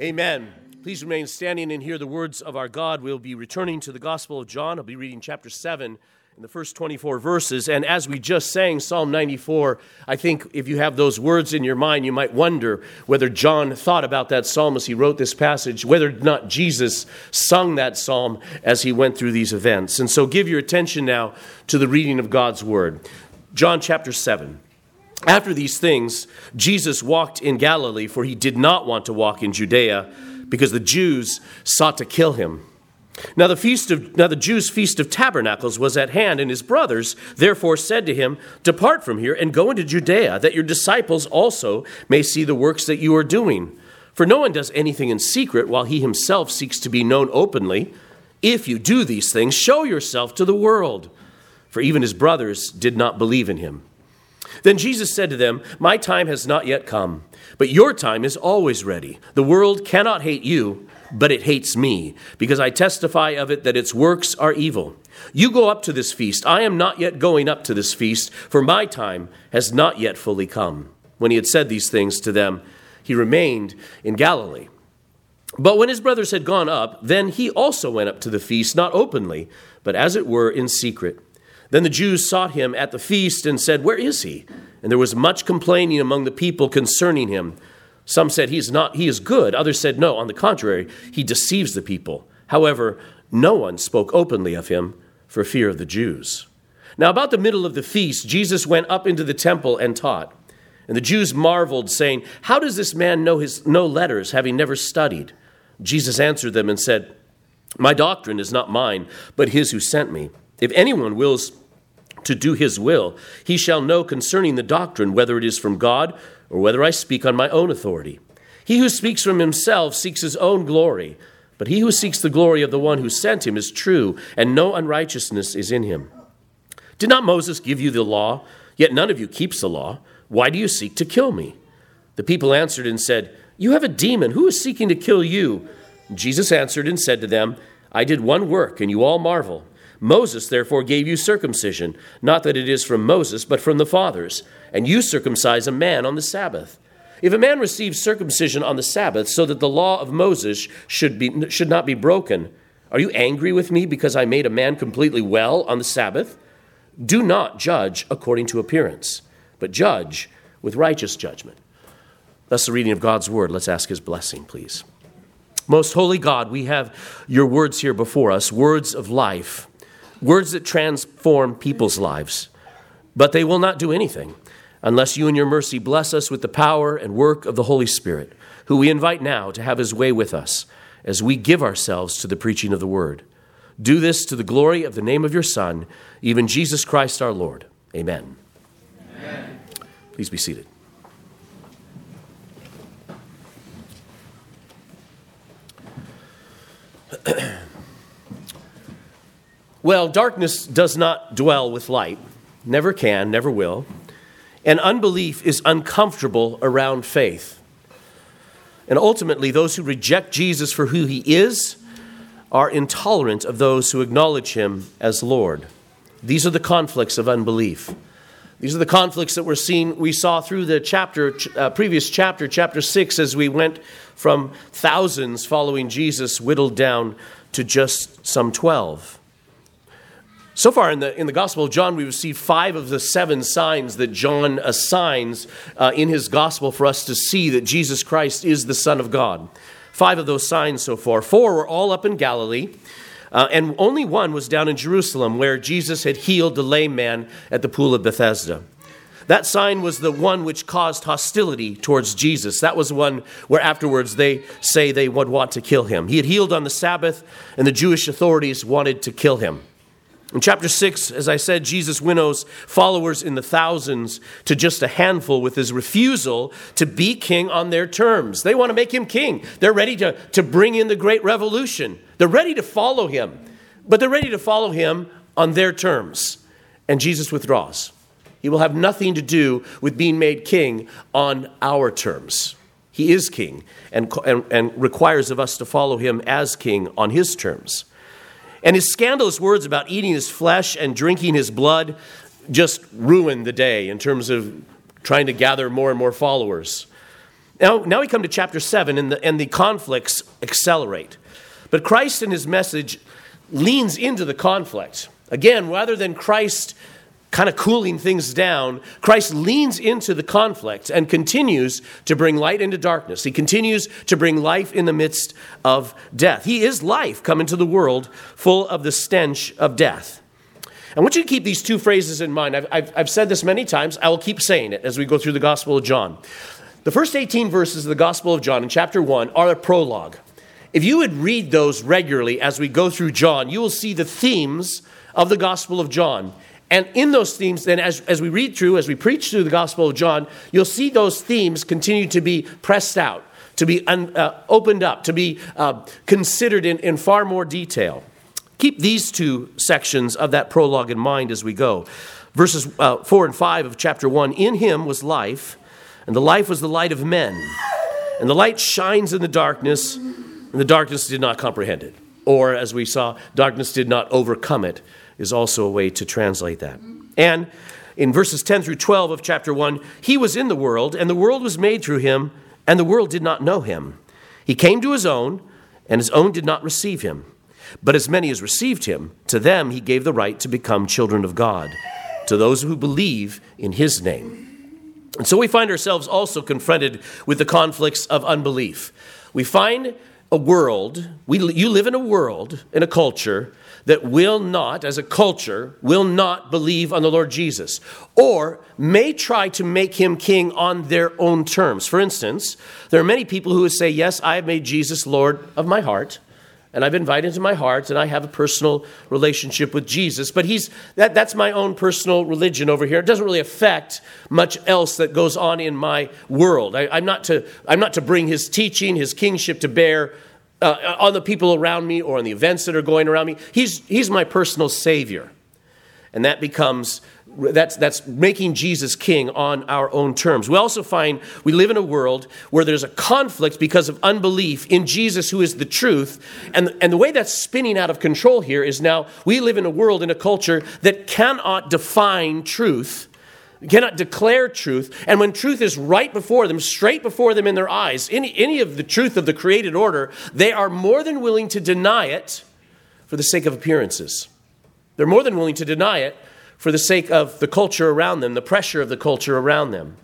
Amen. Please remain standing and hear the words of our God. We'll be returning to the Gospel of John. I'll be reading chapter 7 in the first 24 verses. And as we just sang Psalm 94, I think if you have those words in your mind, you might wonder whether John thought about that psalm as he wrote this passage, whether or not Jesus sung that psalm as he went through these events. And so give your attention now to the reading of God's word. John chapter 7. After these things, Jesus walked in Galilee, for he did not want to walk in Judea, because the Jews sought to kill him. Now the feast of now the Jews' feast of tabernacles was at hand, and his brothers therefore said to him, Depart from here and go into Judea, that your disciples also may see the works that you are doing. For no one does anything in secret while he himself seeks to be known openly. If you do these things, show yourself to the world. For even his brothers did not believe in him. Then Jesus said to them, My time has not yet come, but your time is always ready. The world cannot hate you, but it hates me, because I testify of it that its works are evil. You go up to this feast. I am not yet going up to this feast, for my time has not yet fully come. When he had said these things to them, he remained in Galilee. But when his brothers had gone up, then he also went up to the feast, not openly, but as it were in secret. Then the Jews sought him at the feast and said, Where is he? And there was much complaining among the people concerning him. Some said, He is not, he is good. Others said, No, on the contrary, he deceives the people. However, no one spoke openly of him for fear of the Jews. Now, about the middle of the feast, Jesus went up into the temple and taught. And the Jews marveled, saying, How does this man know, his, know letters, having never studied? Jesus answered them and said, My doctrine is not mine, but his who sent me. If anyone wills to do his will, he shall know concerning the doctrine whether it is from God or whether I speak on my own authority. He who speaks from himself seeks his own glory, but he who seeks the glory of the one who sent him is true, and no unrighteousness is in him. Did not Moses give you the law? Yet none of you keeps the law. Why do you seek to kill me? The people answered and said, You have a demon. Who is seeking to kill you? Jesus answered and said to them, I did one work, and you all marvel. Moses therefore gave you circumcision, not that it is from Moses, but from the fathers, and you circumcise a man on the Sabbath. If a man receives circumcision on the Sabbath, so that the law of Moses should, be, should not be broken, are you angry with me because I made a man completely well on the Sabbath? Do not judge according to appearance, but judge with righteous judgment. That's the reading of God's word. Let's ask his blessing, please. Most holy God, we have your words here before us, words of life words that transform people's lives. But they will not do anything unless you in your mercy bless us with the power and work of the Holy Spirit, who we invite now to have his way with us as we give ourselves to the preaching of the word. Do this to the glory of the name of your Son, even Jesus Christ our Lord. Amen. Amen. Please be seated. Well, darkness does not dwell with light, never can, never will. And unbelief is uncomfortable around faith. And ultimately, those who reject Jesus for who he is are intolerant of those who acknowledge him as Lord. These are the conflicts of unbelief. These are the conflicts that we're seeing, we saw through the chapter, uh, previous chapter, chapter 6, as we went from thousands following Jesus, whittled down to just some 12. So far in the, in the Gospel of John, we receive five of the seven signs that John assigns uh, in his Gospel for us to see that Jesus Christ is the Son of God. Five of those signs so far. Four were all up in Galilee, uh, and only one was down in Jerusalem where Jesus had healed the lame man at the pool of Bethesda. That sign was the one which caused hostility towards Jesus. That was one where afterwards they say they would want to kill him. He had healed on the Sabbath, and the Jewish authorities wanted to kill him. In chapter 6, as I said, Jesus winnows followers in the thousands to just a handful with his refusal to be king on their terms. They want to make him king. They're ready to, to bring in the great revolution. They're ready to follow him, but they're ready to follow him on their terms. And Jesus withdraws. He will have nothing to do with being made king on our terms. He is king and, and, and requires of us to follow him as king on his terms. And his scandalous words about eating his flesh and drinking his blood just ruined the day in terms of trying to gather more and more followers. Now, now we come to chapter 7, and the, and the conflicts accelerate. But Christ in his message leans into the conflict. Again, rather than Christ kind of cooling things down, Christ leans into the conflict and continues to bring light into darkness. He continues to bring life in the midst of death. He is life come into the world full of the stench of death. I want you to keep these two phrases in mind. I've, I've, I've said this many times. I will keep saying it as we go through the Gospel of John. The first 18 verses of the Gospel of John in chapter 1 are a prologue. If you would read those regularly as we go through John, you will see the themes of the Gospel of John. And in those themes, then, as, as we read through, as we preach through the Gospel of John, you'll see those themes continue to be pressed out, to be un, uh, opened up, to be uh, considered in, in far more detail. Keep these two sections of that prologue in mind as we go. Verses uh, 4 and 5 of chapter 1 In him was life, and the life was the light of men. And the light shines in the darkness, and the darkness did not comprehend it. Or, as we saw, darkness did not overcome it, is also a way to translate that. And in verses 10 through 12 of chapter 1, he was in the world, and the world was made through him, and the world did not know him. He came to his own, and his own did not receive him. But as many as received him, to them he gave the right to become children of God, to those who believe in his name. And so we find ourselves also confronted with the conflicts of unbelief. We find a world, we, you live in a world, in a culture that will not, as a culture, will not believe on the Lord Jesus, or may try to make him king on their own terms. For instance, there are many people who would say, Yes, I have made Jesus Lord of my heart and I've invited into my heart, and I have a personal relationship with Jesus. But he's that, that's my own personal religion over here. It doesn't really affect much else that goes on in my world. I, am not to I'm not to bring his teaching, his kingship to bear uh, on the people around me or on the events that are going around me. He's he's my personal savior, and that becomes that's, that's making Jesus king on our own terms. We also find we live in a world where there's a conflict because of unbelief in Jesus, who is the truth. And, and the way that's spinning out of control here is now we live in a world, in a culture that cannot define truth, cannot declare truth. And when truth is right before them, straight before them in their eyes, any, any of the truth of the created order, they are more than willing to deny it for the sake of appearances. They're more than willing to deny it for the sake of the culture around them, the pressure of the culture around them.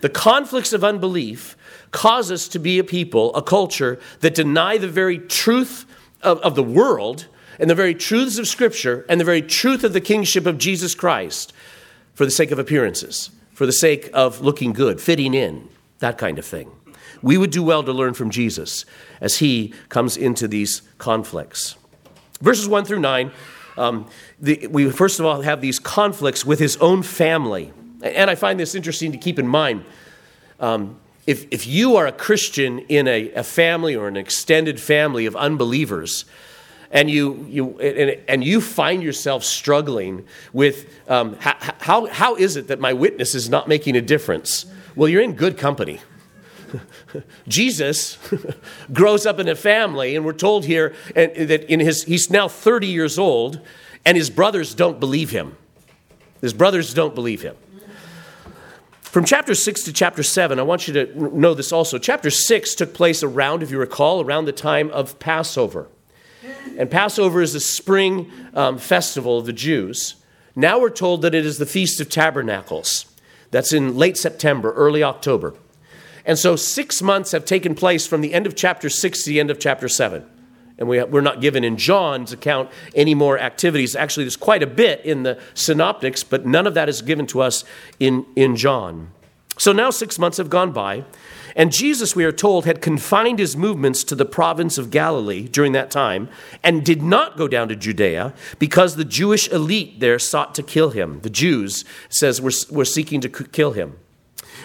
The conflicts of unbelief cause us to be a people, a culture that deny the very truth of, of the world and the very truths of Scripture and the very truth of the kingship of Jesus Christ for the sake of appearances, for the sake of looking good, fitting in, that kind of thing. We would do well to learn from Jesus as he comes into these conflicts. Verses 1 through 9 um, the, we first of all have these conflicts with his own family. And I find this interesting to keep in mind. Um, if, if you are a Christian in a, a family or an extended family of unbelievers, and you, you, and, and you find yourself struggling with um, how, how, how is it that my witness is not making a difference? Well, you're in good company. Jesus grows up in a family, and we're told here that in his, he's now 30 years old, and his brothers don't believe him. His brothers don't believe him. From chapter 6 to chapter 7, I want you to know this also. Chapter 6 took place around, if you recall, around the time of Passover. And Passover is a spring um, festival of the Jews. Now we're told that it is the Feast of Tabernacles. That's in late September, early October. And so six months have taken place from the end of chapter 6 to the end of chapter 7. And we, are not given in John's account any more activities. Actually, there's quite a bit in the synoptics, but none of that is given to us in, in John. So now six months have gone by, and Jesus, we are told, had confined his movements to the province of Galilee during that time and did not go down to Judea because the Jewish elite there sought to kill him. The Jews, says, were, were seeking to kill him.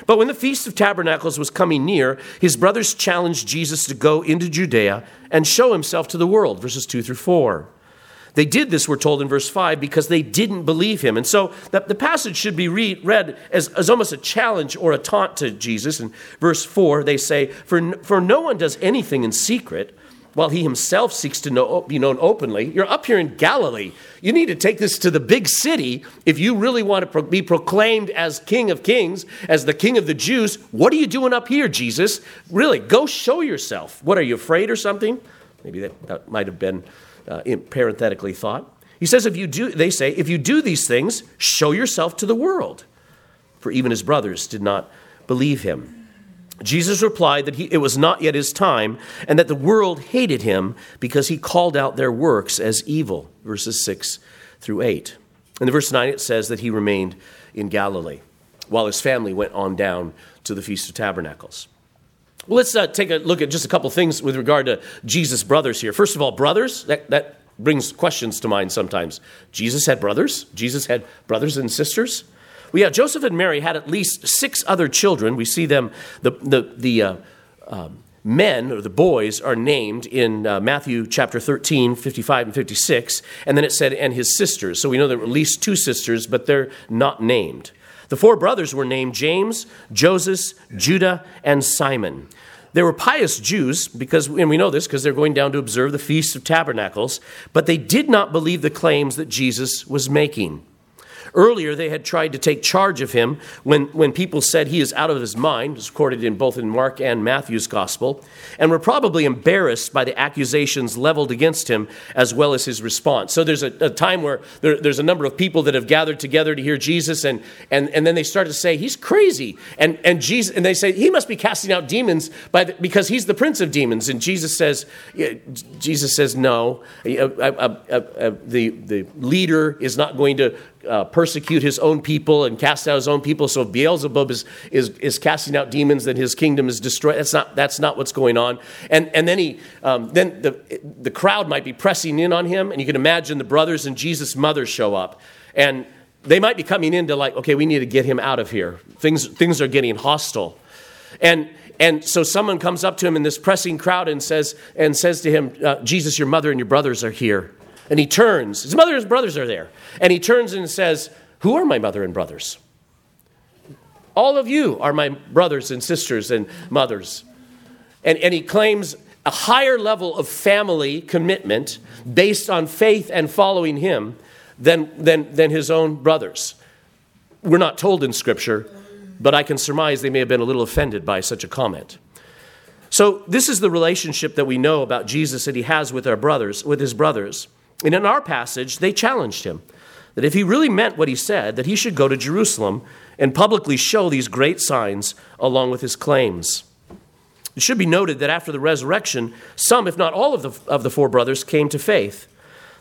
But when the Feast of Tabernacles was coming near, his brothers challenged Jesus to go into Judea and show himself to the world, verses 2 through 4. They did this, we're told in verse 5, because they didn't believe him. And so the, the passage should be read, read as, as almost a challenge or a taunt to Jesus. In verse 4, they say, for, for no one does anything in secret while he himself seeks to know, be known openly. You're up here in Galilee. You need to take this to the big city if you really want to pro- be proclaimed as King of Kings, as the King of the Jews. What are you doing up here, Jesus? Really, go show yourself. What are you afraid or something? Maybe that, that might have been uh, parenthetically thought. He says, if you do, they say, if you do these things, show yourself to the world. For even his brothers did not believe him. Jesus replied that he, it was not yet his time and that the world hated him because he called out their works as evil. Verses 6 through 8. In the verse 9, it says that he remained in Galilee while his family went on down to the Feast of Tabernacles. Well, let's uh, take a look at just a couple things with regard to Jesus' brothers here. First of all, brothers, that, that brings questions to mind sometimes. Jesus had brothers, Jesus had brothers and sisters. Well, yeah, Joseph and Mary had at least six other children. We see them, the, the, the uh, um, men or the boys are named in uh, Matthew chapter 13, 55 and 56. And then it said, and his sisters. So we know there were at least two sisters, but they're not named. The four brothers were named James, Joseph, Judah, and Simon. They were pious Jews because, and we know this because they're going down to observe the Feast of Tabernacles, but they did not believe the claims that Jesus was making. Earlier, they had tried to take charge of him when, when people said he is out of his mind, as recorded in both in Mark and Matthew's gospel, and were probably embarrassed by the accusations leveled against him as well as his response. So there's a, a time where there, there's a number of people that have gathered together to hear Jesus, and, and, and then they start to say, He's crazy. And, and, Jesus, and they say, He must be casting out demons by the, because he's the prince of demons. And Jesus says, Jesus says, No. Uh, uh, uh, the, the leader is not going to uh, persecute his own people and cast out his own people. So Beelzebub is, is, is casting out demons, then his kingdom is destroyed. That's not, that's not what's going on. And, and then, he, um, then the, the crowd might be pressing in on him, and you can imagine the brothers and Jesus' mother show up. And they might be coming in to like, okay, we need to get him out of here. Things, things are getting hostile. And, and so someone comes up to him in this pressing crowd and says, and says to him, uh, Jesus, your mother and your brothers are here. And he turns, his mother and his brothers are there. And he turns and says, Who are my mother and brothers? All of you are my brothers and sisters and mothers. And, and he claims a higher level of family commitment based on faith and following him than, than, than his own brothers. We're not told in Scripture, but I can surmise they may have been a little offended by such a comment. So, this is the relationship that we know about Jesus that he has with our brothers, with his brothers. And in our passage, they challenged him that if he really meant what he said, that he should go to Jerusalem and publicly show these great signs along with his claims. It should be noted that after the resurrection, some, if not all of the, of the four brothers, came to faith.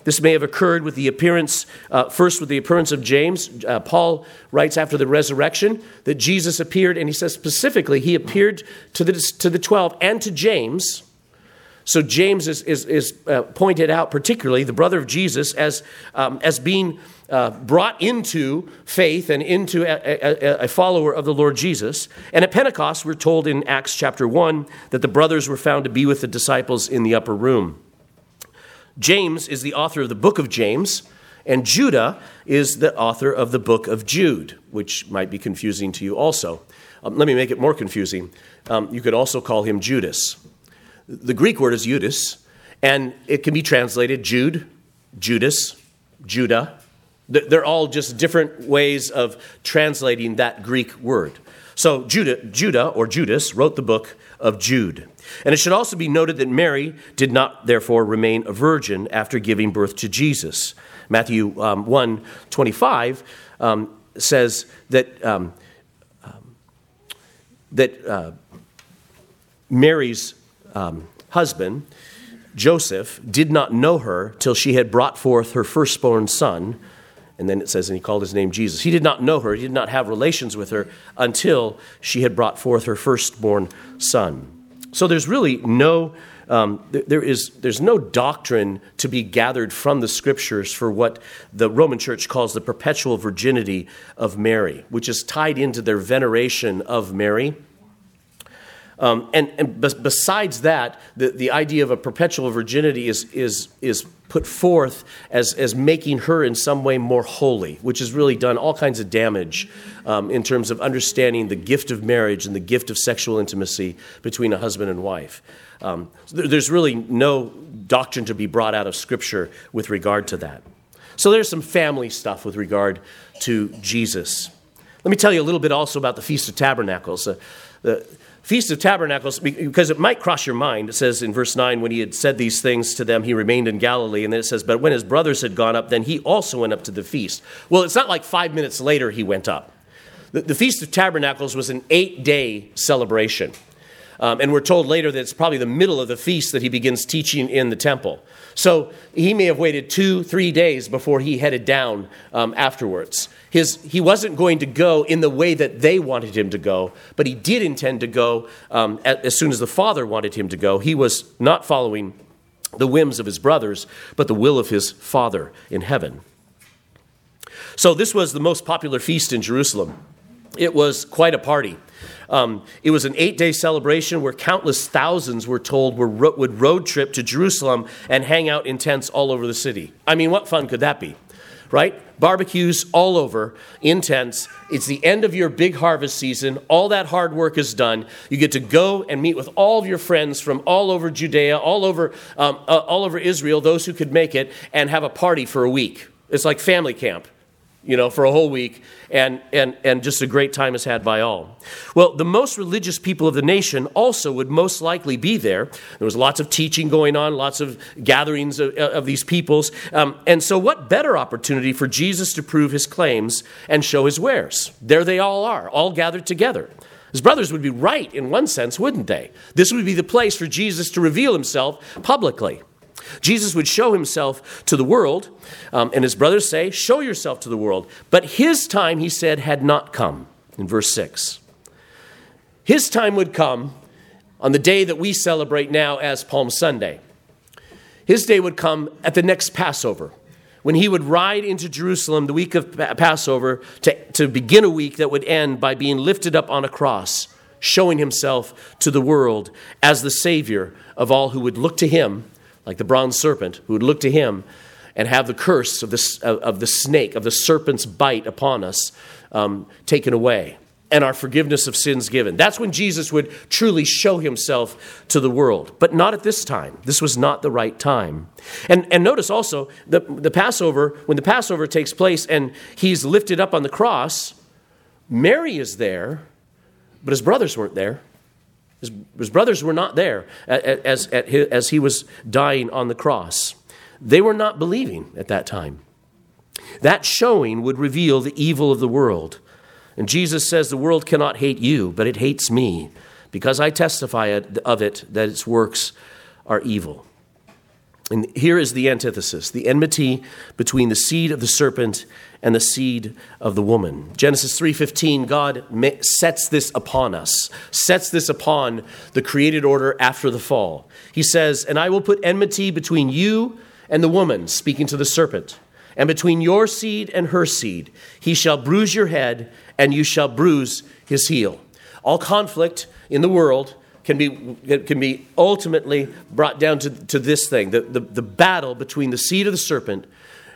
This may have occurred with the appearance, uh, first with the appearance of James. Uh, Paul writes after the resurrection that Jesus appeared, and he says specifically, he appeared to the, to the 12 and to James so James is, is, is uh, pointed out, particularly the brother of Jesus, as, um, as being uh, brought into faith and into a, a, a, follower of the Lord Jesus. And at Pentecost, we're told in Acts chapter 1 that the brothers were found to be with the disciples in the upper room. James is the author of the book of James, and Judah is the author of the book of Jude, which might be confusing to you also. Um, let me make it more confusing. Um, you could also call him Judas. The Greek word is Judas, and it can be translated Jude, Judas, Judah. They're all just different ways of translating that Greek word. So Judah, Judah or Judas wrote the book of Jude. And it should also be noted that Mary did not therefore remain a virgin after giving birth to Jesus. Matthew um, 1 25 um, says that, um, um that uh, Mary's um, husband, Joseph, did not know her till she had brought forth her firstborn son. And then it says, and he called his name Jesus. He did not know her, he did not have relations with her until she had brought forth her firstborn son. So there's really no. Um, there is there's no doctrine to be gathered from the scriptures for what the Roman Church calls the perpetual virginity of Mary, which is tied into their veneration of Mary. Um, and and besides that, the, the idea of a perpetual virginity is, is, is put forth as, as making her in some way more holy, which has really done all kinds of damage um, in terms of understanding the gift of marriage and the gift of sexual intimacy between a husband and wife. Um, there's really no doctrine to be brought out of Scripture with regard to that. So there's some family stuff with regard to Jesus. Let me tell you a little bit also about the Feast of Tabernacles. Uh, the Feast of Tabernacles, because it might cross your mind, it says in verse 9, when he had said these things to them, he remained in Galilee. And then it says, But when his brothers had gone up, then he also went up to the feast. Well, it's not like five minutes later he went up. The, the Feast of Tabernacles was an eight day celebration. Um, and we're told later that it's probably the middle of the feast that he begins teaching in the temple. So he may have waited two, three days before he headed down um, afterwards. His, he wasn't going to go in the way that they wanted him to go, but he did intend to go um, as soon as the Father wanted him to go. He was not following the whims of his brothers, but the will of his Father in heaven. So this was the most popular feast in Jerusalem. It was quite a party. Um, it was an eight day celebration where countless thousands were told were, would road trip to Jerusalem and hang out in tents all over the city. I mean, what fun could that be? Right? Barbecues all over in tents. It's the end of your big harvest season. All that hard work is done. You get to go and meet with all of your friends from all over Judea, all over, um, uh, all over Israel, those who could make it, and have a party for a week. It's like family camp you know, for a whole week, and, and, and just a great time is had by all. Well, the most religious people of the nation also would most likely be there. There was lots of teaching going on, lots of gatherings of, of these peoples. Um, and so, what better opportunity for Jesus to prove his claims and show his wares? There they all are, all gathered together. His brothers would be right in one sense, wouldn't they? This would be the place for Jesus to reveal himself publicly. Jesus would show himself to the world, um, and his brothers say, Show yourself to the world. But his time, he said, had not come, in verse 6. His time would come on the day that we celebrate now as Palm Sunday. His day would come at the next Passover, when he would ride into Jerusalem the week of Passover to, to begin a week that would end by being lifted up on a cross, showing himself to the world as the Savior of all who would look to him like the bronze serpent, who would look to him and have the curse of the, of the snake, of the serpent's bite upon us, um, taken away, and our forgiveness of sins given. That's when Jesus would truly show himself to the world, but not at this time. This was not the right time. And, and notice also the, the Passover, when the Passover takes place and he's lifted up on the cross, Mary is there, but his brothers weren't there. His, his brothers were not there as, as he was dying on the cross. They were not believing at that time. That showing would reveal the evil of the world. And Jesus says, The world cannot hate you, but it hates me, because I testify of it that its works are evil. And here is the antithesis the enmity between the seed of the serpent and the seed of the woman. Genesis 3:15 God sets this upon us. Sets this upon the created order after the fall. He says, "And I will put enmity between you and the woman, speaking to the serpent, and between your seed and her seed. He shall bruise your head, and you shall bruise his heel." All conflict in the world can be, can be ultimately brought down to, to this thing the, the, the battle between the seed of the serpent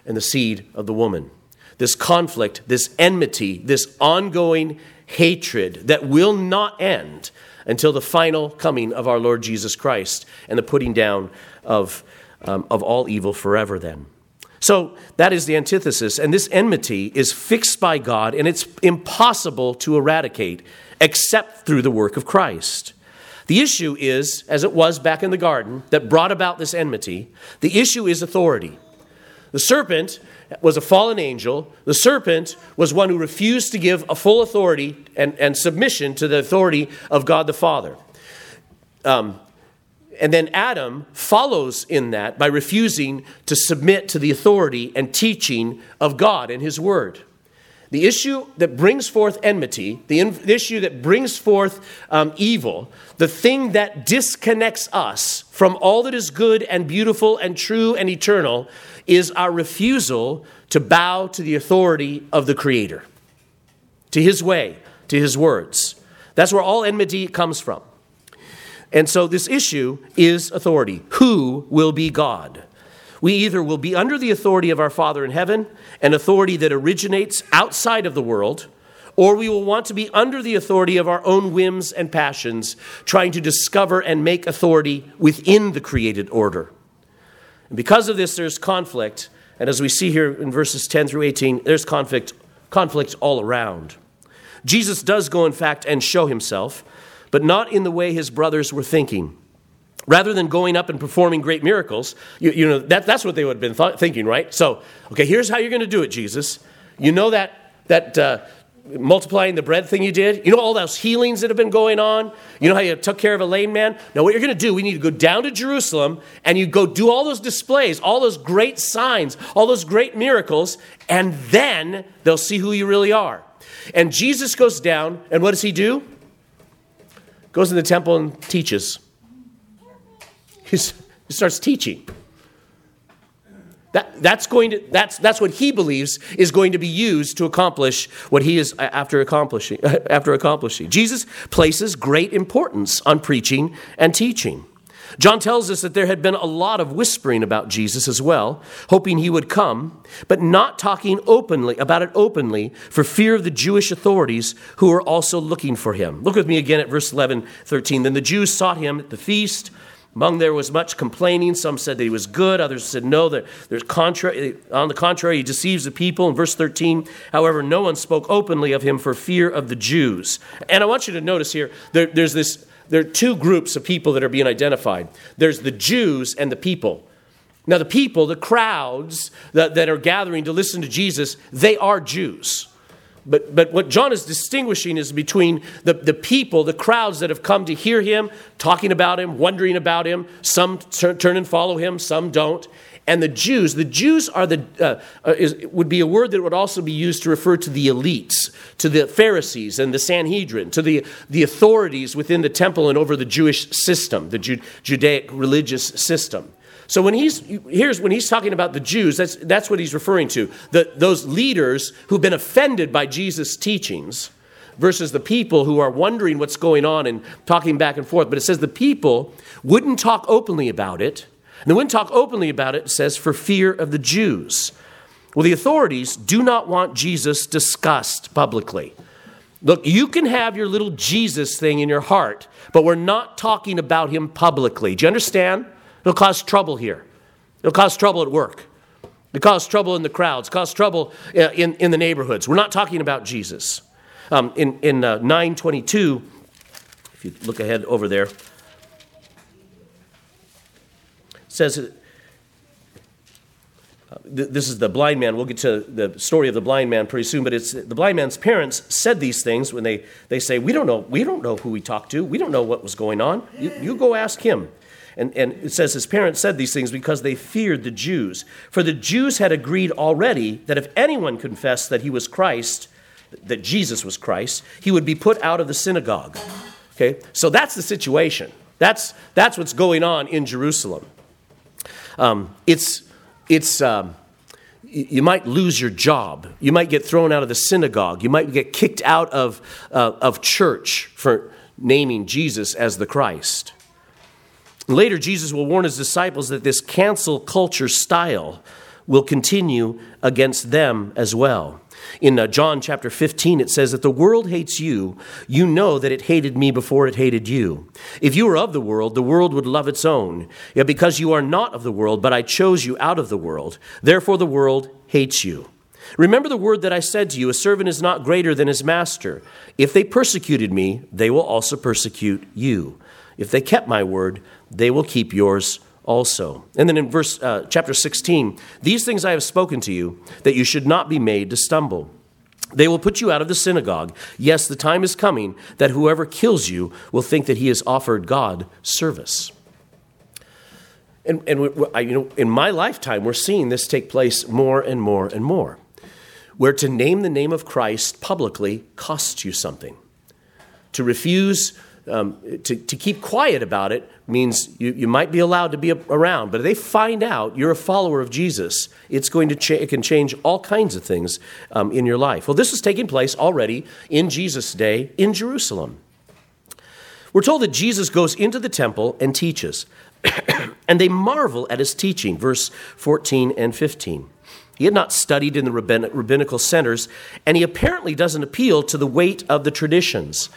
and the seed of the woman. This conflict, this enmity, this ongoing hatred that will not end until the final coming of our Lord Jesus Christ and the putting down of, um, of all evil forever, then. So that is the antithesis. And this enmity is fixed by God, and it's impossible to eradicate except through the work of Christ. The issue is, as it was back in the garden, that brought about this enmity, the issue is authority. The serpent was a fallen angel. The serpent was one who refused to give a full authority and, and submission to the authority of God the Father. Um, and then Adam follows in that by refusing to submit to the authority and teaching of God and His Word. The issue that brings forth enmity, the, in, the issue that brings forth um, evil, the thing that disconnects us from all that is good and beautiful and true and eternal, is our refusal to bow to the authority of the Creator, to His way, to His words. That's where all enmity comes from. And so this issue is authority. Who will be God? We either will be under the authority of our Father in heaven, an authority that originates outside of the world, or we will want to be under the authority of our own whims and passions, trying to discover and make authority within the created order. And because of this, there's conflict. And as we see here in verses 10 through 18, there's conflict, conflict all around. Jesus does go, in fact, and show himself, but not in the way his brothers were thinking. Rather than going up and performing great miracles, you, you know, that, that's what they would have been th- thinking, right? So, okay, here's how you're going to do it, Jesus. You know that, that uh, multiplying the bread thing you did? You know all those healings that have been going on? You know how you took care of a lame man? Now, what you're going to do, we need to go down to Jerusalem and you go do all those displays, all those great signs, all those great miracles, and then they'll see who you really are. And Jesus goes down, and what does he do? Goes in the temple and teaches. He starts teaching. That, that's, going to, that's, that's what he believes is going to be used to accomplish what he is uh, after accomplishing, after accomplishing. Jesus places great importance on preaching and teaching. John tells us that there had been a lot of whispering about Jesus as well, hoping he would come, but not talking openly about it openly for fear of the Jewish authorities who were also looking for him. Look with me again at verse 11, 13. Then the Jews sought him at the feast among there was much complaining. Some said that he was good. Others said no, that there's contrary. On the contrary, he deceives the people. In verse 13, however, no one spoke openly of him for fear of the Jews. And I want you to notice here, there, there's this, there are two groups of people that are being identified. There's the Jews and the people. Now, the people, the crowds that, that are gathering to listen to Jesus, they are Jews. But, but what John is distinguishing is between the, the people, the crowds that have come to hear him, talking about him, wondering about him. Some turn, turn and follow him, some don't. And the Jews, the Jews are the, uh, uh, is, would be a word that would also be used to refer to the elites, to the Pharisees and the Sanhedrin, to the, the authorities within the temple and over the Jewish system, the Ju- Judaic religious system. So when he's here's when he's talking about the Jews, that's that's what he's referring to. The, those leaders who've been offended by Jesus' teachings versus the people who are wondering what's going on and talking back and forth. But it says the people wouldn't talk openly about it. And they wouldn't talk openly about it, it says, for fear of the Jews. Well, the authorities do not want Jesus discussed publicly. Look, you can have your little Jesus thing in your heart, but we're not talking about him publicly. Do you understand? It'll cause trouble here. It'll cause trouble at work. It'll cause trouble in the crowds, cause trouble uh, in, in the neighborhoods. We're not talking about Jesus. Um, in in uh, 922, if you look ahead over there, says uh, this is the blind man. We'll get to the story of the blind man pretty soon, but it's the blind man's parents said these things when they, they say, We don't know, we don't know who we talked to, we don't know what was going on. You, you go ask him. And, and it says his parents said these things because they feared the Jews. For the Jews had agreed already that if anyone confessed that he was Christ, that Jesus was Christ, he would be put out of the synagogue. Okay? So that's the situation. That's, that's what's going on in Jerusalem. Um, it's, it's, um, you might lose your job. You might get thrown out of the synagogue. You might get kicked out of, uh, of church for naming Jesus as the Christ. Later, Jesus will warn his disciples that this cancel culture style will continue against them as well. In uh, John chapter 15, it says that the world hates you. You know that it hated me before it hated you. If you were of the world, the world would love its own. Yet because you are not of the world, but I chose you out of the world, therefore the world hates you. Remember the word that I said to you a servant is not greater than his master. If they persecuted me, they will also persecute you. If they kept my word, they will keep yours also. And then in verse uh, chapter 16, these things I have spoken to you, that you should not be made to stumble. They will put you out of the synagogue. Yes, the time is coming that whoever kills you will think that he has offered God service. And, and you know, in my lifetime, we're seeing this take place more and more and more, where to name the name of Christ publicly costs you something. To refuse um, to, to keep quiet about it means you, you might be allowed to be around. But if they find out you're a follower of Jesus, it's going to cha- it can change all kinds of things um, in your life. Well, this is taking place already in Jesus' day in Jerusalem. We're told that Jesus goes into the temple and teaches, and they marvel at his teaching, verse 14 and 15. He had not studied in the rabbinical centers, and he apparently doesn't appeal to the weight of the traditions.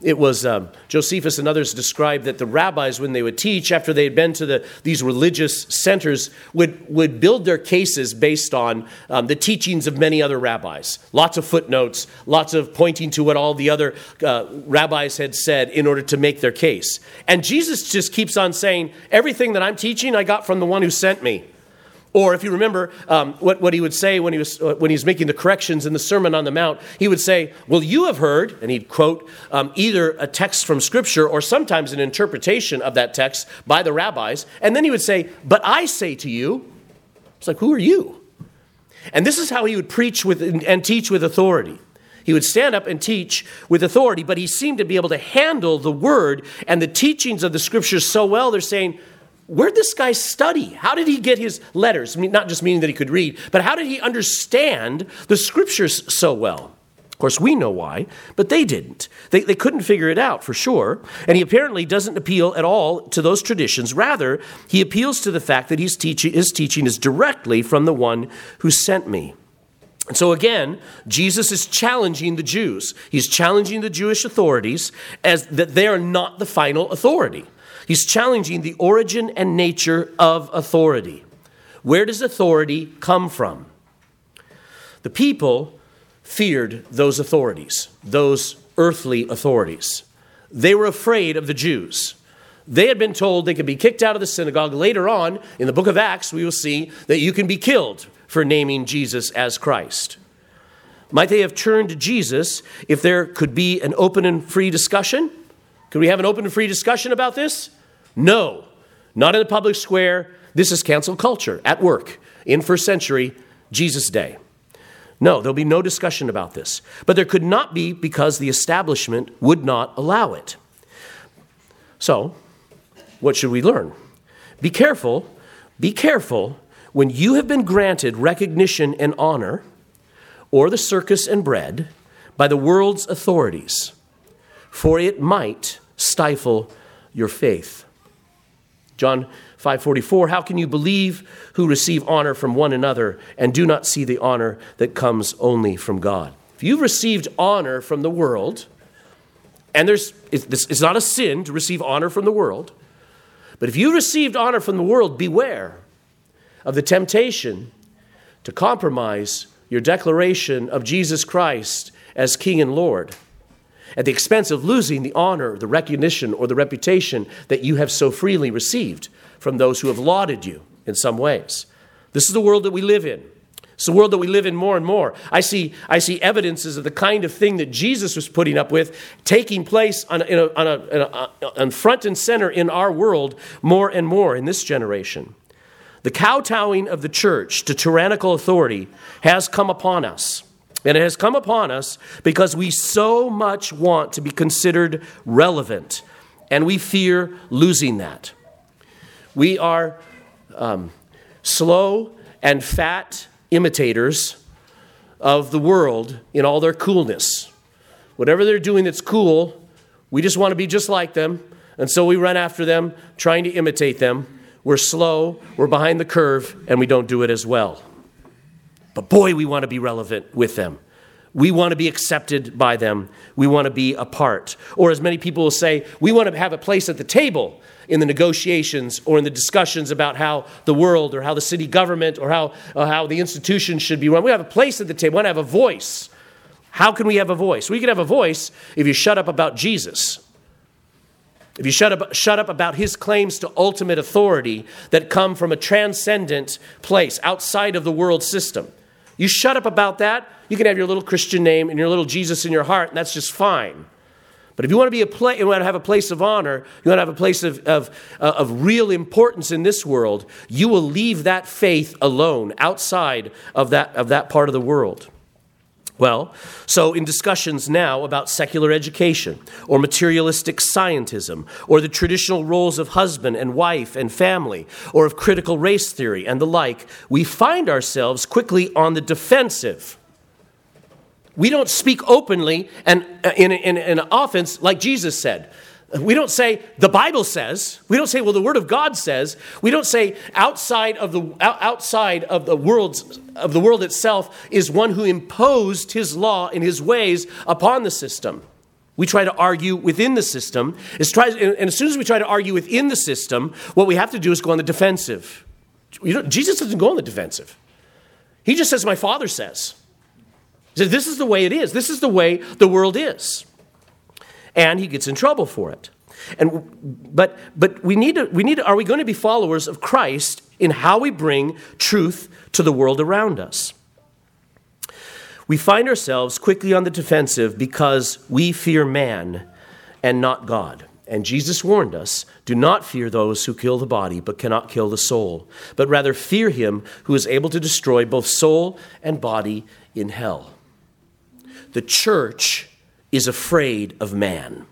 It was um, Josephus and others described that the rabbis, when they would teach, after they had been to the, these religious centers, would, would build their cases based on um, the teachings of many other rabbis. Lots of footnotes, lots of pointing to what all the other uh, rabbis had said in order to make their case. And Jesus just keeps on saying, Everything that I'm teaching, I got from the one who sent me. Or if you remember um, what, what he would say when he, was, uh, when he was making the corrections in the Sermon on the Mount, he would say, Well, you have heard, and he'd quote um, either a text from Scripture or sometimes an interpretation of that text by the rabbis. And then he would say, But I say to you, it's like, Who are you? And this is how he would preach with, and teach with authority. He would stand up and teach with authority, but he seemed to be able to handle the word and the teachings of the scriptures so well, they're saying, Where'd this guy study? How did he get his letters? I mean, not just meaning that he could read, but how did he understand the scriptures so well? Of course, we know why, but they didn't. They, they couldn't figure it out for sure. And he apparently doesn't appeal at all to those traditions. Rather, he appeals to the fact that he's his teaching is directly from the one who sent me. And so again, Jesus is challenging the Jews. He's challenging the Jewish authorities as that they are not the final authority. He's challenging the origin and nature of authority. Where does authority come from? The people feared those authorities, those earthly authorities. They were afraid of the Jews. They had been told they could be kicked out of the synagogue. Later on, in the book of Acts, we will see that you can be killed for naming Jesus as Christ. Might they have turned to Jesus if there could be an open and free discussion? Could we have an open and free discussion about this? No, not in the public square. This is cancel culture at work in first century Jesus' day. No, there'll be no discussion about this. But there could not be because the establishment would not allow it. So, what should we learn? Be careful, be careful when you have been granted recognition and honor, or the circus and bread, by the world's authorities, for it might stifle your faith. John 5:44 How can you believe who receive honor from one another and do not see the honor that comes only from God? If you've received honor from the world, and there's it's, not a sin to receive honor from the world, but if you received honor from the world, beware of the temptation to compromise your declaration of Jesus Christ as King and Lord at the expense of losing the honor, the recognition, or the reputation that you have so freely received from those who have lauded you in some ways. This is the world that we live in. It's the world that we live in more and more. I see, I see evidences of the kind of thing that Jesus was putting up with taking place on, a, on, a, on uh, front and center in our world more and more in this generation. The kowtowing of the church to tyrannical authority has come upon us. And it has come upon us because we so much want to be considered relevant, and we fear losing that. We are um, slow and fat imitators of the world in all their coolness. Whatever they're doing that's cool, we just want to be just like them, and so we run after them, trying to imitate them. We're slow, we're behind the curve, and we don't do it as well. But boy, we want to be relevant with them. We want to be accepted by them. We want to be a part. Or, as many people will say, we want to have a place at the table in the negotiations or in the discussions about how the world or how the city government or how, or how the institutions should be run. We have a place at the table. We want to have a voice. How can we have a voice? We can have a voice if you shut up about Jesus. If you shut up, shut up about his claims to ultimate authority that come from a transcendent place outside of the world system. You shut up about that, you can have your little Christian name and your little Jesus in your heart, and that's just fine. But if you want to be a place, you want to have a place of honor, you want to have a place of, of, uh, of real importance in this world, you will leave that faith alone outside of that, of that part of the world. Well, so in discussions now about secular education or materialistic scientism or the traditional roles of husband and wife and family or of critical race theory and the like, we find ourselves quickly on the defensive. We don't speak openly and uh, in, in, in offense like Jesus said. We don't say the Bible says. We don't say well the Word of God says. We don't say outside of the outside of the world's of the world itself is one who imposed his law and his ways upon the system. We try to argue within the system. And as soon as we try to argue within the system, what we have to do is go on the defensive. You know, Jesus doesn't go on the defensive. He just says, My Father says. He says, This is the way it is. This is the way the world is and he gets in trouble for it. And, but but we need to, we need to, are we going to be followers of Christ in how we bring truth to the world around us? We find ourselves quickly on the defensive because we fear man and not God. And Jesus warned us do not fear those who kill the body but cannot kill the soul, but rather fear him who is able to destroy both soul and body in hell. The church is afraid of man.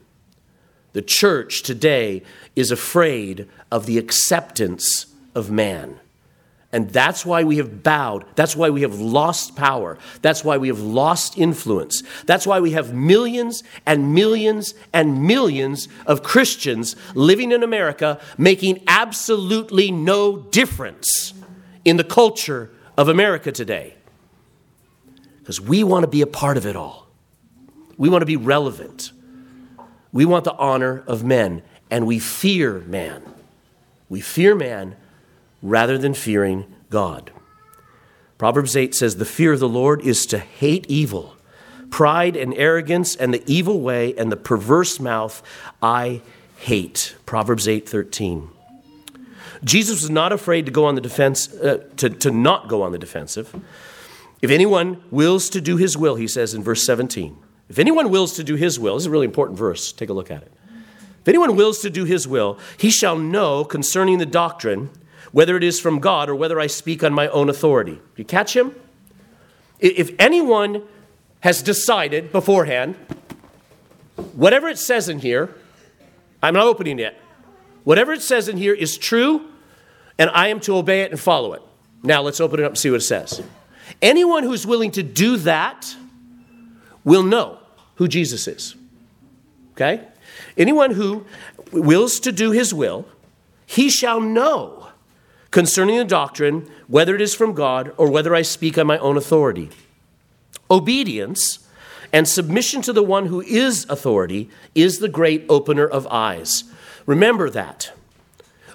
The church today is afraid of the acceptance of man. And that's why we have bowed. That's why we have lost power. That's why we have lost influence. That's why we have millions and millions and millions of Christians living in America making absolutely no difference in the culture of America today. Because we want to be a part of it all. We want to be relevant. We want the honor of men, and we fear man. We fear man rather than fearing God. Proverbs 8 says, The fear of the Lord is to hate evil, pride and arrogance, and the evil way and the perverse mouth I hate. Proverbs 8 13. Jesus was not afraid to go on the defense, uh, to, to not go on the defensive. If anyone wills to do his will, he says in verse 17, if anyone wills to do his will, this is a really important verse, take a look at it. If anyone wills to do his will, he shall know concerning the doctrine whether it is from God or whether I speak on my own authority. You catch him? If anyone has decided beforehand, whatever it says in here, I'm not opening it. Whatever it says in here is true, and I am to obey it and follow it. Now let's open it up and see what it says. Anyone who's willing to do that will know who Jesus is. Okay? Anyone who wills to do his will, he shall know concerning the doctrine whether it is from God or whether I speak on my own authority. Obedience and submission to the one who is authority is the great opener of eyes. Remember that.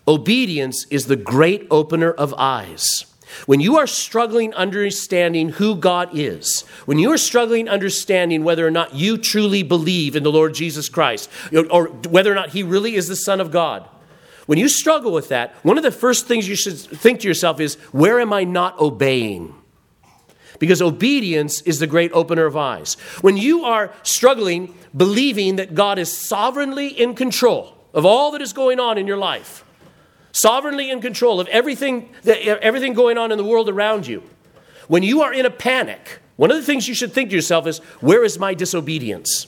Obedience is the great opener of eyes. When you are struggling understanding who God is, when you are struggling understanding whether or not you truly believe in the Lord Jesus Christ, or whether or not He really is the Son of God, when you struggle with that, one of the first things you should think to yourself is, where am I not obeying? Because obedience is the great opener of eyes. When you are struggling believing that God is sovereignly in control of all that is going on in your life, sovereignly in control of everything, that, everything going on in the world around you. When you are in a panic, one of the things you should think to yourself is where is my disobedience?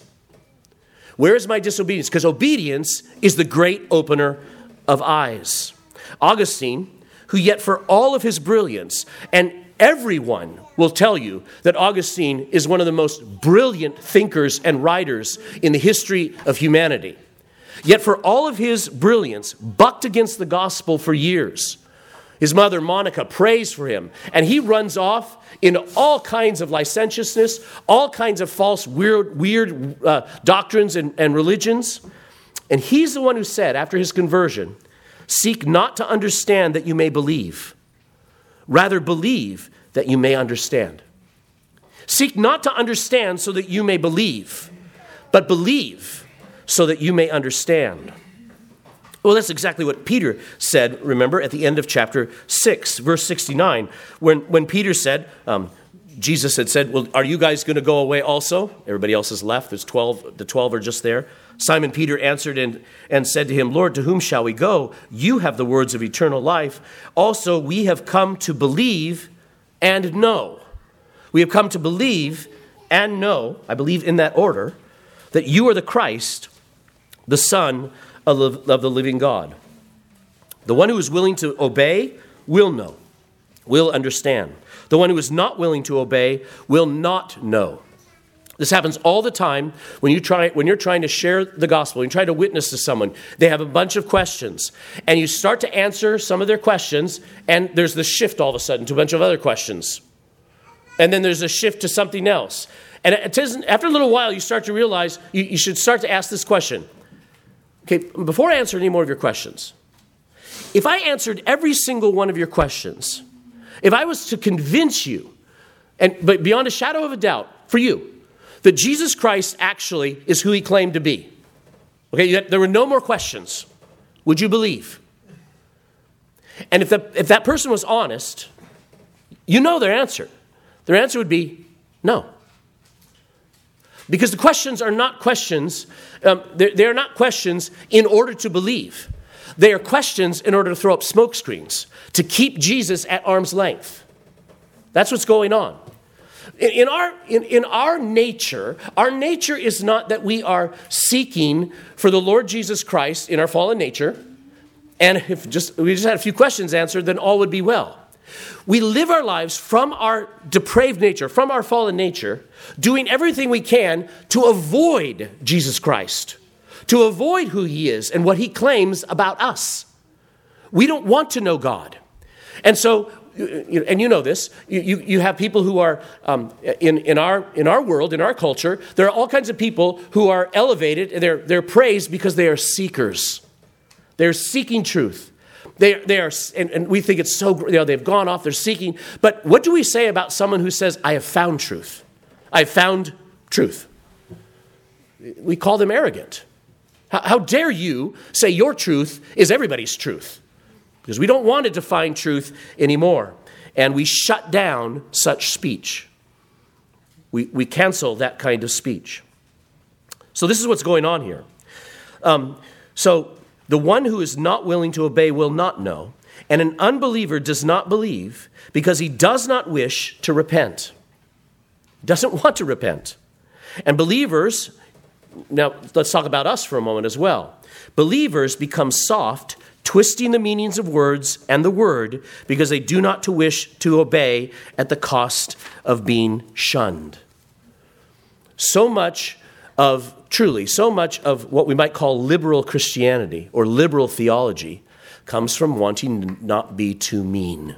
Where is my disobedience? Because obedience is the great opener of eyes. Augustine, who yet for all of his brilliance, and everyone will tell you that Augustine is one of the most brilliant thinkers and writers in the history of humanity. Yet, for all of his brilliance, bucked against the gospel for years. His mother, Monica, prays for him, and he runs off into all kinds of licentiousness, all kinds of false, weird, weird uh, doctrines and, and religions. And he's the one who said, after his conversion, Seek not to understand that you may believe, rather, believe that you may understand. Seek not to understand so that you may believe, but believe so that you may understand. Well, that's exactly what Peter said, remember, at the end of chapter 6, verse 69, when, when Peter said, um, Jesus had said, Well, are you guys going to go away also? Everybody else has left. There's 12, the 12 are just there. Simon Peter answered and, and said to him, Lord, to whom shall we go? You have the words of eternal life. Also, we have come to believe and know. We have come to believe and know, I believe in that order, that you are the Christ, the Son of the living God. The one who is willing to obey will know, will understand. The one who is not willing to obey will not know. This happens all the time when, you try, when you're trying to share the gospel, you try to witness to someone. They have a bunch of questions, and you start to answer some of their questions, and there's the shift all of a sudden to a bunch of other questions. And then there's a shift to something else. And it isn't, after a little while, you start to realize you, you should start to ask this question. Okay, before I answer any more of your questions, if I answered every single one of your questions, if I was to convince you, and but beyond a shadow of a doubt, for you, that Jesus Christ actually is who he claimed to be. Okay, there were no more questions. Would you believe? And if, the, if that person was honest, you know their answer. Their answer would be no. Because the questions are not questions, um, they're, they're not questions in order to believe. They are questions in order to throw up smoke screens, to keep Jesus at arm's length. That's what's going on. In our, in, in our nature, our nature is not that we are seeking for the Lord Jesus Christ in our fallen nature. And if just, we just had a few questions answered, then all would be well. We live our lives from our depraved nature, from our fallen nature, doing everything we can to avoid Jesus Christ, to avoid who he is and what he claims about us. We don't want to know God. And so and you know this, you, you have people who are um, in, in, our, in our world, in our culture, there are all kinds of people who are elevated, they're, they're praised because they are seekers. They're seeking truth. They, they are, and, and we think it's so, you know, they've gone off, they're seeking. But what do we say about someone who says, I have found truth? I have found truth. We call them arrogant. How, how dare you say your truth is everybody's truth? because we don't want to define truth anymore. And we shut down such speech. We, we cancel that kind of speech. So, this is what's going on here. Um, so, the one who is not willing to obey will not know, and an unbeliever does not believe because he does not wish to repent. Doesn't want to repent. And believers, now let's talk about us for a moment as well. Believers become soft twisting the meanings of words and the word because they do not to wish to obey at the cost of being shunned. So much of, truly, so much of what we might call liberal Christianity or liberal theology comes from wanting to not be too mean.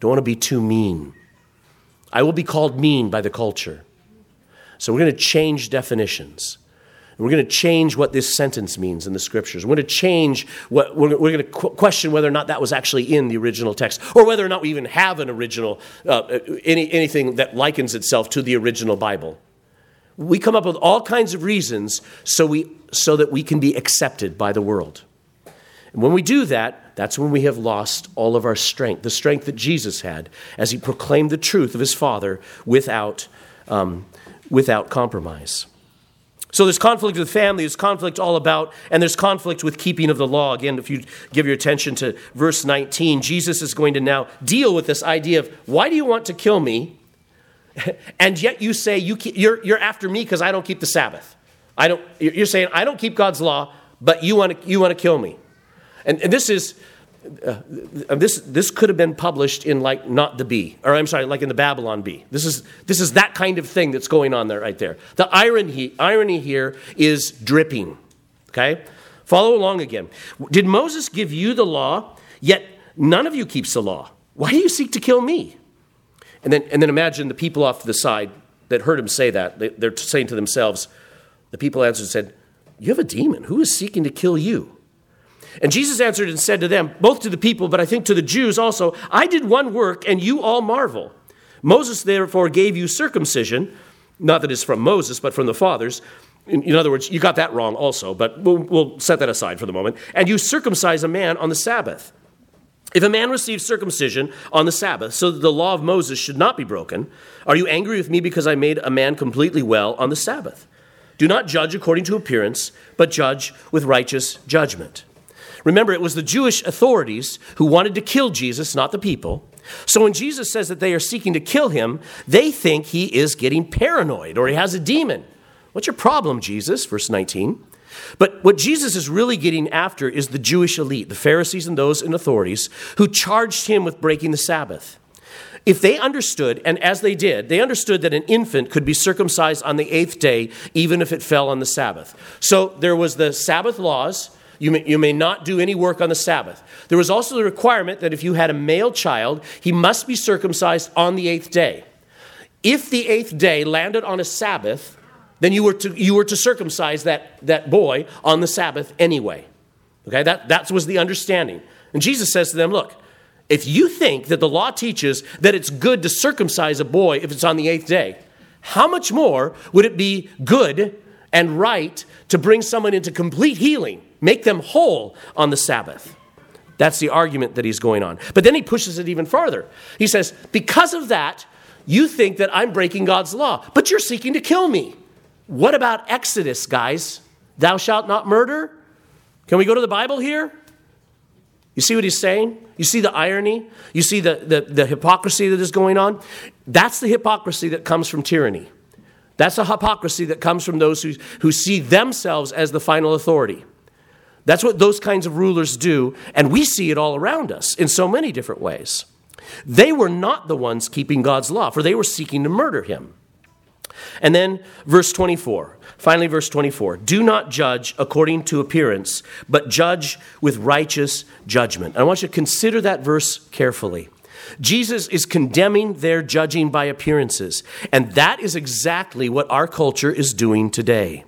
Don't want to be too mean. I will be called mean by the culture. So we're going to change definitions. We're going to change what this sentence means in the scriptures. We're going to change what, we're, going to qu- question whether or not that was actually in the original text, or whether or not we even have an original, uh, any, anything that likens itself to the original Bible. We come up with all kinds of reasons so, we, so that we can be accepted by the world. And when we do that, that's when we have lost all of our strength, the strength that Jesus had as he proclaimed the truth of his Father without, um, without compromise. So there's conflict with family, there's conflict all about, and there's conflict with keeping of the law. Again, if you give your attention to verse 19, Jesus is going to now deal with this idea of why do you want to kill me? And yet you say you keep, you're, you're after me because I don't keep the Sabbath. I don't, you're saying I don't keep God's law, but you want to, you want to kill me. And, and this is uh, this, this could have been published in like not the Bee, or I'm sorry, like in the Babylon Bee. This is, this is that kind of thing that's going on there right there. The irony, irony here is dripping. Okay? Follow along again. Did Moses give you the law, yet none of you keeps the law? Why do you seek to kill me? And then, and then imagine the people off to the side that heard him say that. They're saying to themselves, the people answered and said, You have a demon. Who is seeking to kill you? And Jesus answered and said to them, both to the people, but I think to the Jews also, I did one work and you all marvel. Moses therefore gave you circumcision, not that it's from Moses, but from the fathers. In, in other words, you got that wrong also, but we'll, we'll set that aside for the moment. And you circumcise a man on the Sabbath. If a man receives circumcision on the Sabbath, so that the law of Moses should not be broken, are you angry with me because I made a man completely well on the Sabbath? Do not judge according to appearance, but judge with righteous judgment. Remember, it was the Jewish authorities who wanted to kill Jesus, not the people. So when Jesus says that they are seeking to kill him, they think he is getting paranoid or he has a demon. What's your problem, Jesus? Verse 19. But what Jesus is really getting after is the Jewish elite, the Pharisees and those in authorities, who charged him with breaking the Sabbath. if they understood, and as they did, they understood that an infant could be circumcised on the eighth day, even if it fell on the Sabbath. So there was the Sabbath laws. You may, you may not do any work on the Sabbath. There was also the requirement that if you had a male child, he must be circumcised on the eighth day. If the eighth day landed on a Sabbath, then you were to, you were to circumcise that, that boy on the Sabbath anyway. Okay, that, that was the understanding. And Jesus says to them, Look, if you think that the law teaches that it's good to circumcise a boy if it's on the eighth day, how much more would it be good and right to bring someone into complete healing, make them whole on the Sabbath? That's the argument that he's going on. But then he pushes it even farther. He says, Because of that, you think that I'm breaking God's law, but you're seeking to kill me. What about Exodus, guys? Thou shalt not murder? Can we go to the Bible here? You see what he's saying? You see the irony? You see the, the, the hypocrisy that is going on? That's the hypocrisy that comes from tyranny. That's the hypocrisy that comes from those who, who see themselves as the final authority. That's what those kinds of rulers do, and we see it all around us in so many different ways. They were not the ones keeping God's law, for they were seeking to murder him. And then verse 24. Finally, verse 24. Do not judge according to appearance, but judge with righteous judgment. I want you to consider that verse carefully. Jesus is condemning their judging by appearances, and that is exactly what our culture is doing today.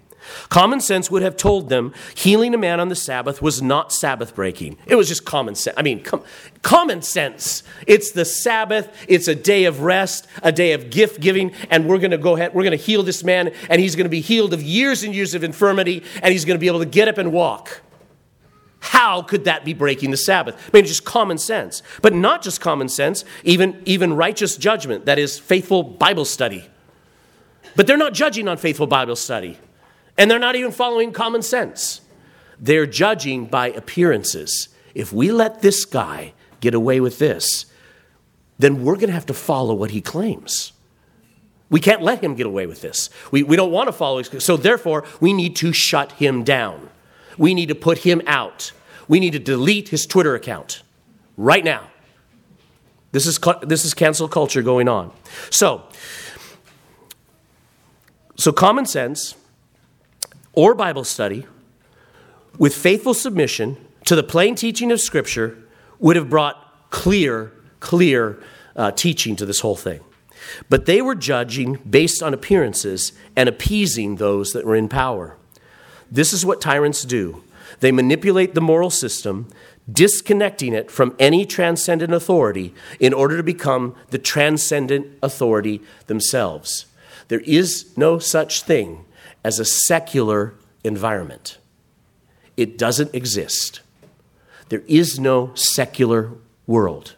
Common sense would have told them healing a man on the Sabbath was not Sabbath breaking. It was just common sense. I mean, com- common sense. It's the Sabbath, it's a day of rest, a day of gift giving, and we're going to go ahead, we're going to heal this man, and he's going to be healed of years and years of infirmity, and he's going to be able to get up and walk. How could that be breaking the Sabbath? I mean, just common sense. But not just common sense, even, even righteous judgment, that is, faithful Bible study. But they're not judging on faithful Bible study. And they're not even following common sense. They're judging by appearances. If we let this guy get away with this, then we're going to have to follow what he claims. We can't let him get away with this. We, we don't want to follow his. So, therefore, we need to shut him down. We need to put him out. We need to delete his Twitter account right now. This is, this is cancel culture going on. So, so common sense or Bible study with faithful submission to the plain teaching of Scripture would have brought clear, clear uh, teaching to this whole thing. But they were judging based on appearances and appeasing those that were in power. This is what tyrants do they manipulate the moral system, disconnecting it from any transcendent authority in order to become the transcendent authority themselves. There is no such thing as a secular environment. It doesn't exist. There is no secular world.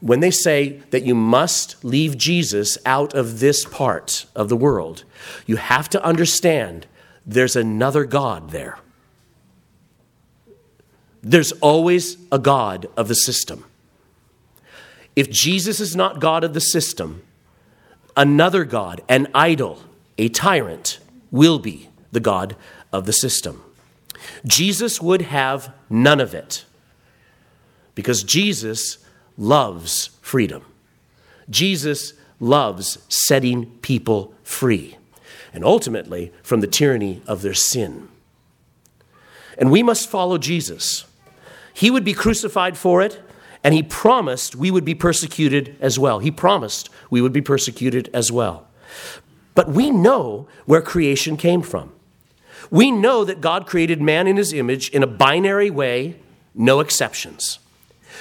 When they say that you must leave Jesus out of this part of the world, you have to understand there's another God there. There's always a God of the system. If Jesus is not God of the system, another God, an idol, a tyrant will be the God of the system. Jesus would have none of it because Jesus loves freedom. Jesus loves setting people free and ultimately from the tyranny of their sin. And we must follow Jesus. He would be crucified for it, and he promised we would be persecuted as well. He promised we would be persecuted as well. But we know where creation came from. We know that God created man in his image in a binary way, no exceptions.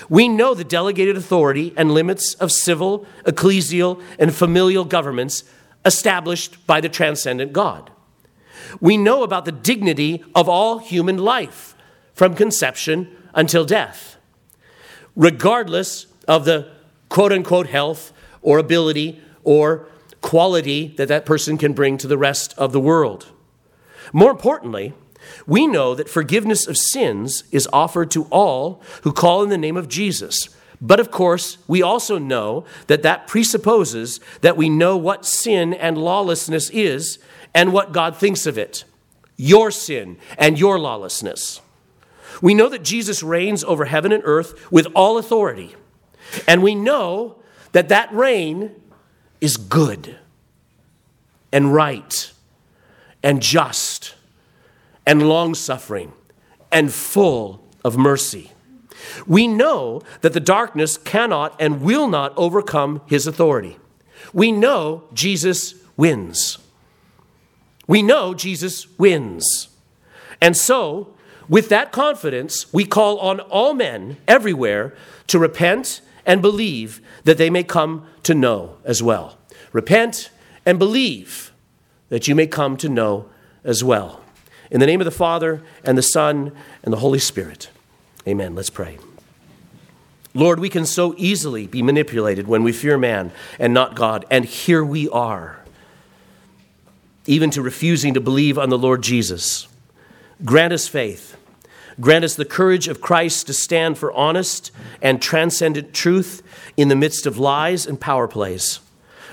We know the delegated authority and limits of civil, ecclesial, and familial governments established by the transcendent God. We know about the dignity of all human life from conception until death, regardless of the quote unquote health or ability or quality that that person can bring to the rest of the world. More importantly, we know that forgiveness of sins is offered to all who call in the name of Jesus. But of course, we also know that that presupposes that we know what sin and lawlessness is and what God thinks of it your sin and your lawlessness. We know that Jesus reigns over heaven and earth with all authority And we know that that reign is good and right and just and long suffering and full of mercy. We know that the darkness cannot and will not overcome his authority. We know Jesus wins. We know Jesus wins. And so, with that confidence, we call on all men everywhere to repent and believe that they may come to know as well. Repent and believe that you may come to know as well. In the name of the Father, and the Son, and the Holy Spirit. Amen. Let's pray. Lord, we can so easily be manipulated when we fear man and not God, and here we are, even to refusing to believe on the Lord Jesus. Grant us faith. Grant us the courage of Christ to stand for honest and transcendent truth in the midst of lies and power plays.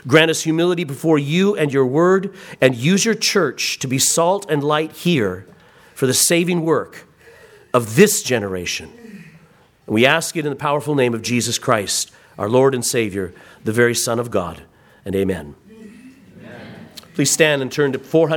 Grant us humility before you and your word, and use your church to be salt and light here for the saving work of this generation. And we ask it in the powerful name of Jesus Christ, our Lord and Savior, the very Son of God. And amen. amen. Please stand and turn to 400.